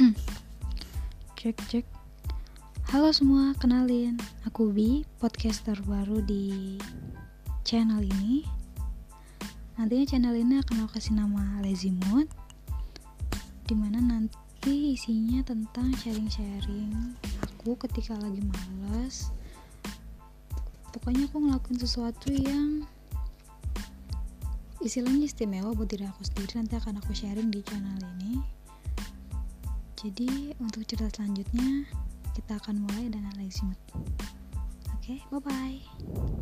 cek cek. Halo semua kenalin. Aku Bi podcaster baru di channel ini. Nantinya channel ini akan aku kasih nama Lazy Mood di mana nanti isinya tentang sharing-sharing. Aku ketika lagi males pokoknya aku ngelakuin sesuatu yang istilahnya istimewa buat diri aku sendiri nanti akan aku sharing di channel ini jadi untuk cerita selanjutnya kita akan mulai dengan mood. Oke, okay, bye bye.